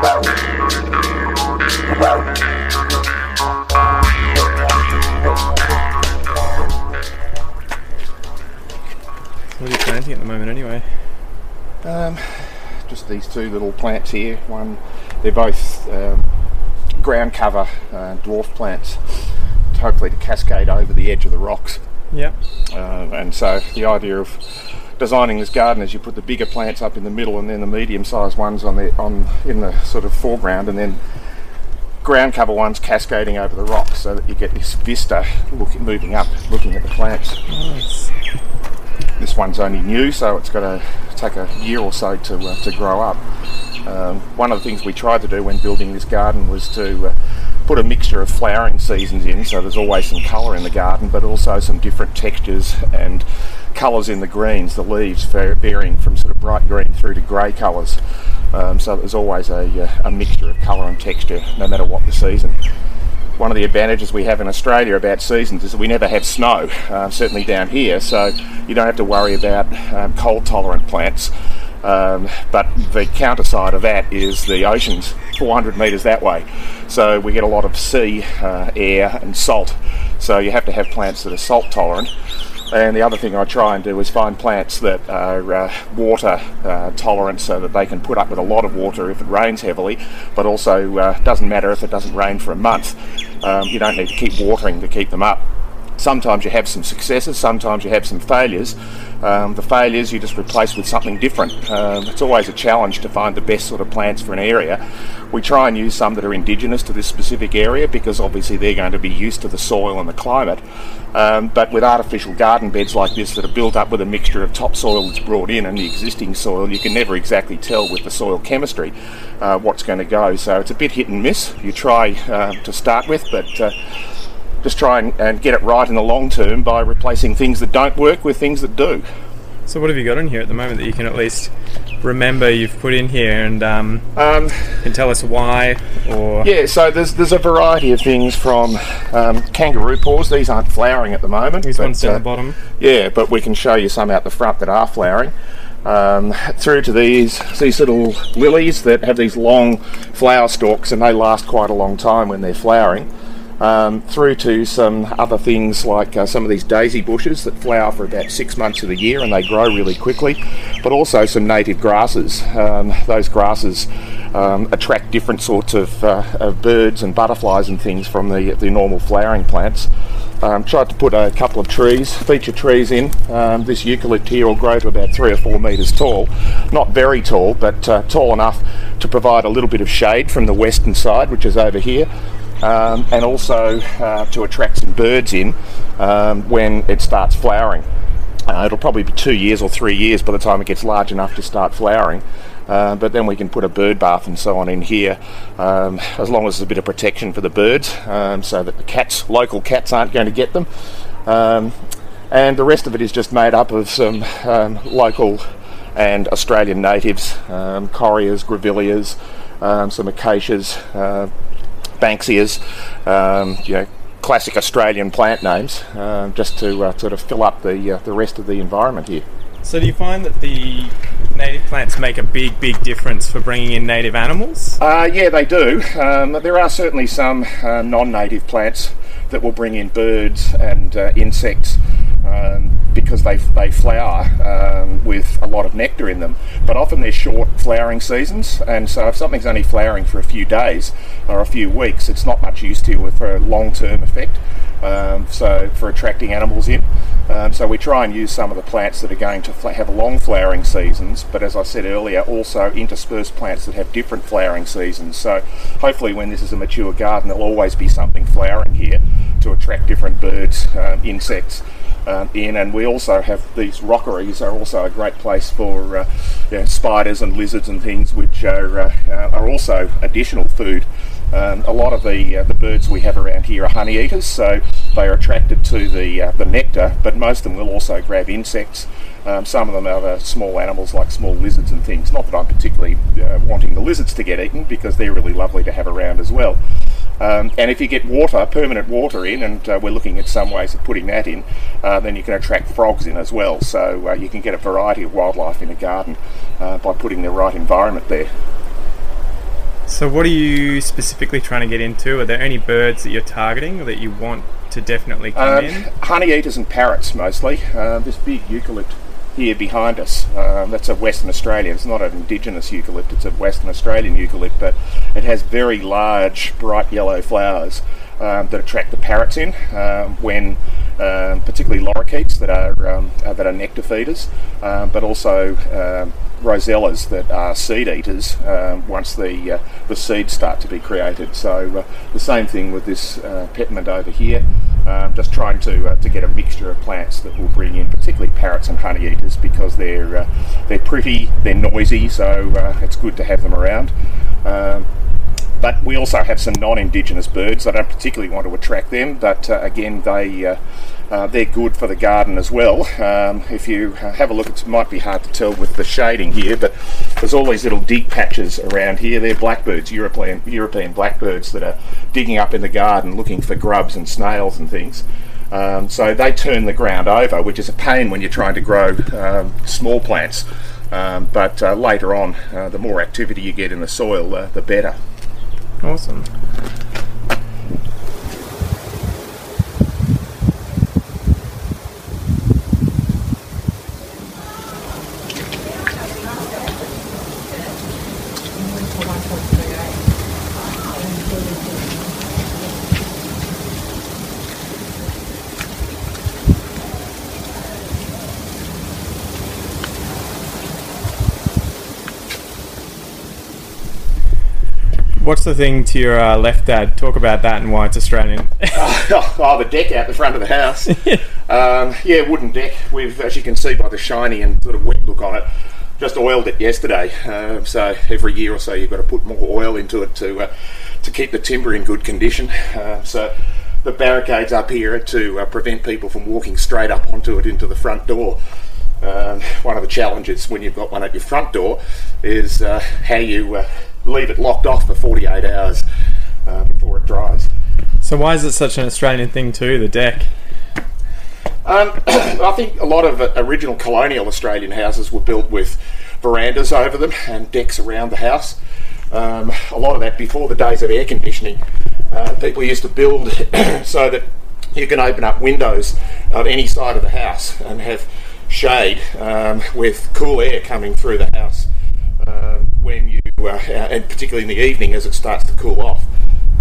What are you planting at the moment anyway? Um, just these two little plants here. One, they're both um, ground cover uh, dwarf plants, hopefully to cascade over the edge of the rocks. Yep. Uh, and so the idea of designing this garden is you put the bigger plants up in the middle and then the medium-sized ones on the on in the sort of foreground, and then ground cover ones cascading over the rocks, so that you get this vista look, moving up, looking at the plants. Nice. This one's only new, so it's got to take a year or so to, uh, to grow up. Um, one of the things we tried to do when building this garden was to uh, put a mixture of flowering seasons in, so there's always some colour in the garden, but also some different textures and colours in the greens, the leaves varying from sort of bright green through to grey colours. Um, so there's always a, uh, a mixture of colour and texture, no matter what the season one of the advantages we have in Australia about seasons is that we never have snow, uh, certainly down here, so you don't have to worry about um, cold tolerant plants. Um, but the counter side of that is the oceans, 400 metres that way. So we get a lot of sea, uh, air, and salt. So you have to have plants that are salt tolerant. And the other thing I try and do is find plants that are uh, water uh, tolerant so that they can put up with a lot of water if it rains heavily, but also uh, doesn't matter if it doesn't rain for a month. Um, you don't need to keep watering to keep them up. Sometimes you have some successes, sometimes you have some failures. Um, the failures you just replace with something different. Um, it's always a challenge to find the best sort of plants for an area. We try and use some that are indigenous to this specific area because obviously they're going to be used to the soil and the climate. Um, but with artificial garden beds like this that are built up with a mixture of topsoil that's brought in and the existing soil, you can never exactly tell with the soil chemistry uh, what's going to go. So it's a bit hit and miss. You try uh, to start with, but uh, just try and, and get it right in the long term by replacing things that don't work with things that do. So what have you got in here at the moment that you can at least remember you've put in here and um, Um, can tell us why or yeah, so there's there's a variety of things from um, kangaroo paws. These aren't flowering at the moment. these but, ones down uh, the bottom? Yeah, but we can show you some out the front that are flowering. Um, through to these these little lilies that have these long flower stalks and they last quite a long time when they're flowering. Um, through to some other things like uh, some of these daisy bushes that flower for about six months of the year and they grow really quickly, but also some native grasses. Um, those grasses um, attract different sorts of, uh, of birds and butterflies and things from the, the normal flowering plants. Um, tried to put a couple of trees, feature trees in. Um, this eucalypt here will grow to about three or four metres tall. Not very tall, but uh, tall enough to provide a little bit of shade from the western side, which is over here. Um, and also uh, to attract some birds in um, when it starts flowering. Uh, it'll probably be two years or three years by the time it gets large enough to start flowering. Uh, but then we can put a bird bath and so on in here, um, as long as there's a bit of protection for the birds, um, so that the cats, local cats, aren't going to get them. Um, and the rest of it is just made up of some um, local and Australian natives, um, correas, grevilleas, um, some acacias, uh, banksias, um, you know, classic Australian plant names, uh, just to uh, sort of fill up the uh, the rest of the environment here. So do you find that the native plants make a big, big difference for bringing in native animals? Uh, yeah, they do. Um, there are certainly some uh, non-native plants that will bring in birds and uh, insects um, because they, they flower um, with a lot of nectar in them. But often they're short flowering seasons, and so if something's only flowering for a few days or a few weeks, it's not much use to you for a long-term effect. Um, so for attracting animals in. Um, so we try and use some of the plants that are going to have long flowering seasons, but as I said earlier, also intersperse plants that have different flowering seasons. So hopefully, when this is a mature garden, there'll always be something flowering here to attract different birds, um, insects. Um, in and we also have these rockeries are also a great place for uh, spiders and lizards and things which are uh, uh, are also additional food um, a lot of the uh, the birds we have around here are honey eaters, so they are attracted to the uh, the nectar. But most of them will also grab insects. Um, some of them are uh, small animals like small lizards and things. Not that I'm particularly uh, wanting the lizards to get eaten because they're really lovely to have around as well. Um, and if you get water, permanent water in, and uh, we're looking at some ways of putting that in, uh, then you can attract frogs in as well. So uh, you can get a variety of wildlife in a garden uh, by putting the right environment there. So, what are you specifically trying to get into? Are there any birds that you're targeting or that you want to definitely come Um, in? honey eaters and parrots mostly. Uh, this big eucalypt here behind us, um, that's a Western Australian. It's not an indigenous eucalypt, it's a Western Australian eucalypt, but it has very large, bright yellow flowers um, that attract the parrots in um, when. Um, particularly lorikeets that are um, uh, that are nectar feeders, um, but also rosellas that are seed eaters um, once the uh, the seeds start to be created. So uh, the same thing with this uh, over here. Um, just trying to uh, to get a mixture of plants that will bring in particularly parrots and honey eaters because they're uh, they're pretty, they're noisy, so uh, it's good to have them around. Um, but we also have some non-indigenous birds. I don't particularly want to attract them, but uh, again, they uh, they're good for the garden as well. Um, if you have a look, it might be hard to tell with the shading here, but there's all these little dig patches around here. They're blackbirds, European European blackbirds that are digging up in the garden looking for grubs and snails and things. Um, so they turn the ground over, which is a pain when you're trying to grow um, small plants. Um, but uh, later on, uh, the more activity you get in the soil, uh, the better. Awesome. What's the thing to your uh, left, Dad? Talk about that and why it's Australian. oh, the deck out the front of the house. um, yeah, wooden deck. We've, as you can see by the shiny and sort of wet look on it, just oiled it yesterday. Um, so every year or so, you've got to put more oil into it to uh, to keep the timber in good condition. Uh, so the barricades up here are to uh, prevent people from walking straight up onto it into the front door. Um, one of the challenges when you've got one at your front door is uh, how you uh, leave it locked off for 48 hours uh, before it dries. so, why is it such an Australian thing too? The deck. Um, I think a lot of uh, original colonial Australian houses were built with verandas over them and decks around the house. Um, a lot of that before the days of air conditioning. Uh, people used to build so that you can open up windows of any side of the house and have shade um, with cool air coming through the house um, when you, uh, and particularly in the evening as it starts to cool off.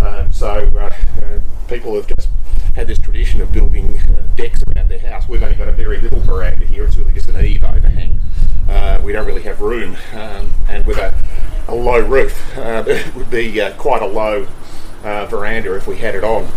Um, so uh, uh, people have just had this tradition of building uh, decks around their house. We've only got a very little veranda here. It's really just an eave overhang. Uh, we don't really have room, um, and with a, a low roof, uh, it would be uh, quite a low uh, veranda if we had it on.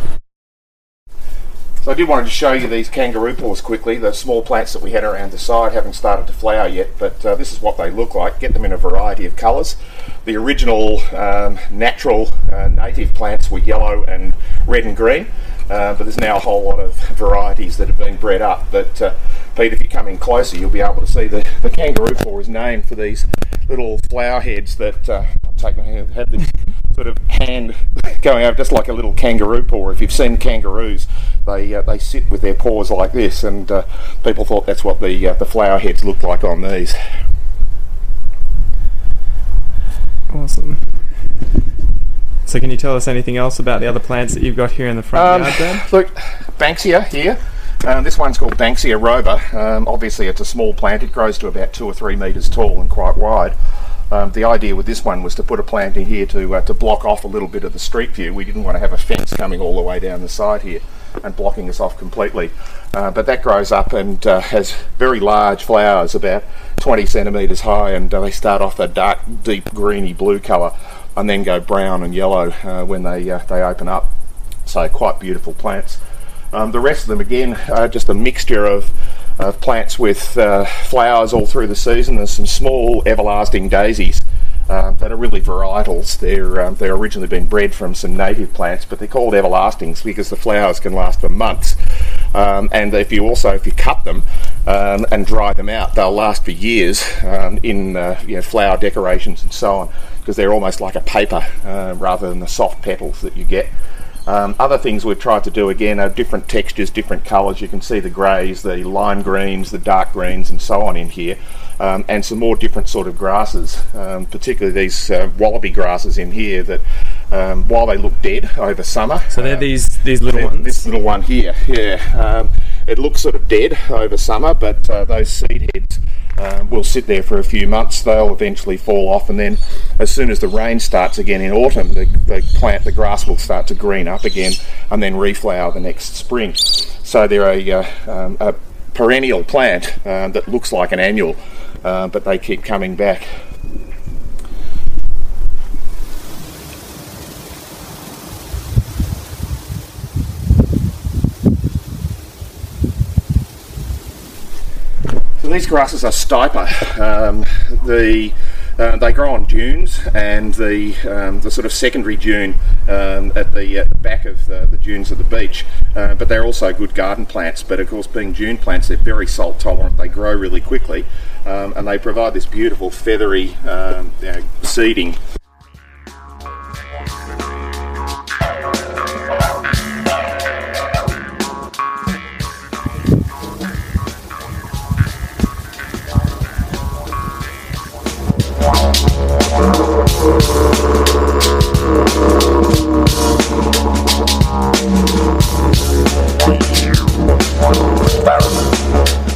So I did want to show you these kangaroo paws quickly. The small plants that we had around the side haven't started to flower yet, but uh, this is what they look like. Get them in a variety of colours. The original um, natural uh, native plants were yellow and red and green, uh, but there's now a whole lot of varieties that have been bred up. But uh, Pete, if you come in closer, you'll be able to see the, the kangaroo paw is named for these little flower heads that uh, take my hand, have this sort of hand going over just like a little kangaroo paw. If you've seen kangaroos, they uh, they sit with their paws like this, and uh, people thought that's what the uh, the flower heads looked like on these. Awesome. So, can you tell us anything else about the other plants that you've got here in the front Um, yard, Dad? look, Banksia here. Um, this one's called Banksia robur. Um, obviously, it's a small plant. It grows to about two or three metres tall and quite wide. Um, the idea with this one was to put a plant in here to uh, to block off a little bit of the street view. We didn't want to have a fence coming all the way down the side here and blocking us off completely. Uh, but that grows up and uh, has very large flowers, about 20 centimetres high, and uh, they start off a dark, deep greeny blue colour and then go brown and yellow uh, when they uh, they open up. So quite beautiful plants. Um, the rest of them, again, are just a mixture of, of plants with uh, flowers all through the season. There's some small everlasting daisies um, that are really varietals. They're um, they're originally been bred from some native plants, but they're called everlastings because the flowers can last for months. Um, and if you also if you cut them um, and dry them out, they'll last for years um, in uh, you know, flower decorations and so on because they're almost like a paper uh, rather than the soft petals that you get. Um, other things we've tried to do again are different textures, different colours. You can see the greys, the lime greens, the dark greens, and so on in here. um, and some more different sort of grasses, um, particularly these uh, wallaby grasses in here that, um, while they look dead over summer, So they're uh, these these little ones. This little one here, yeah. Um, it looks sort of dead over summer, but uh, those seed heads um, will sit there for a few months. They'll eventually fall off, and then as soon as the rain starts again in autumn, the, the plant, the grass will start to green up again, and then reflower the next spring. So they're a, uh, um, a perennial plant uh, that looks like an annual, uh, but they keep coming back. These grasses are Stipa. Um, the uh, they grow on dunes, and the um, the sort of secondary dune um, at the, back of the, the dunes of the beach. Uh, but they're also good garden plants. But of course, being dune plants, they're very salt tolerant. They grow really quickly, um, and they provide this beautiful feathery um, seeding Environment.